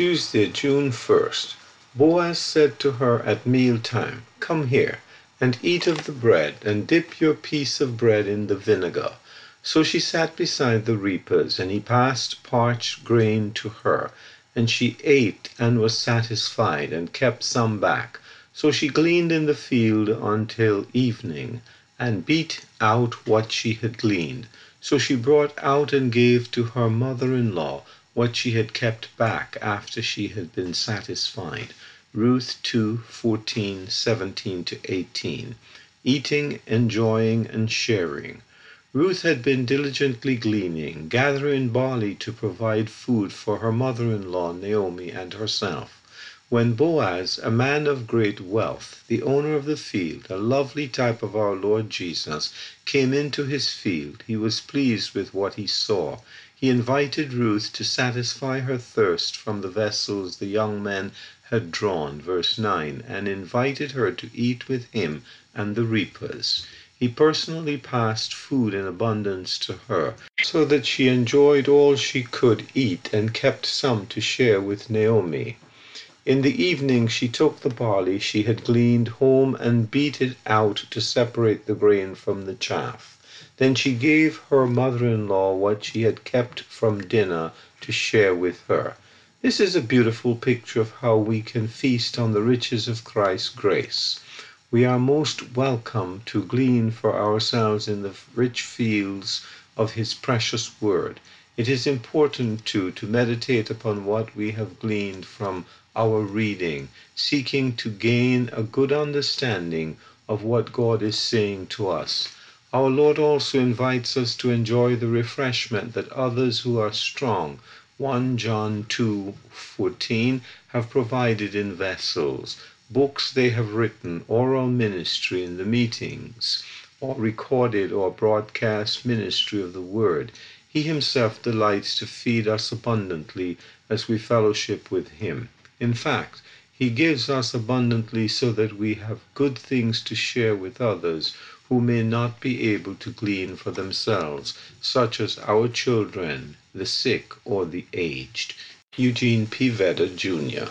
Tuesday, June 1st. Boaz said to her at mealtime, Come here, and eat of the bread, and dip your piece of bread in the vinegar. So she sat beside the reapers, and he passed parched grain to her. And she ate and was satisfied, and kept some back. So she gleaned in the field until evening, and beat out what she had gleaned. So she brought out and gave to her mother in law what she had kept back after she had been satisfied. Ruth 2 14, 17 to 18. Eating, enjoying, and sharing. Ruth had been diligently gleaning, gathering barley to provide food for her mother in law Naomi and herself. When Boaz, a man of great wealth, the owner of the field, a lovely type of our Lord Jesus, came into his field, he was pleased with what he saw. He invited Ruth to satisfy her thirst from the vessels the young men had drawn, verse 9, and invited her to eat with him and the reapers. He personally passed food in abundance to her, so that she enjoyed all she could eat and kept some to share with Naomi. In the evening she took the barley she had gleaned home and beat it out to separate the grain from the chaff. Then she gave her mother in law what she had kept from dinner to share with her. This is a beautiful picture of how we can feast on the riches of Christ's grace. We are most welcome to glean for ourselves in the rich fields of His precious Word. It is important, too, to meditate upon what we have gleaned from our reading, seeking to gain a good understanding of what God is saying to us. Our Lord also invites us to enjoy the refreshment that others who are strong, 1 John 2 14, have provided in vessels books they have written, oral ministry in the meetings, or recorded or broadcast ministry of the Word. He himself delights to feed us abundantly as we fellowship with him. In fact, he gives us abundantly so that we have good things to share with others who may not be able to glean for themselves, such as our children, the sick, or the aged. Eugene P. Vedder, Jr.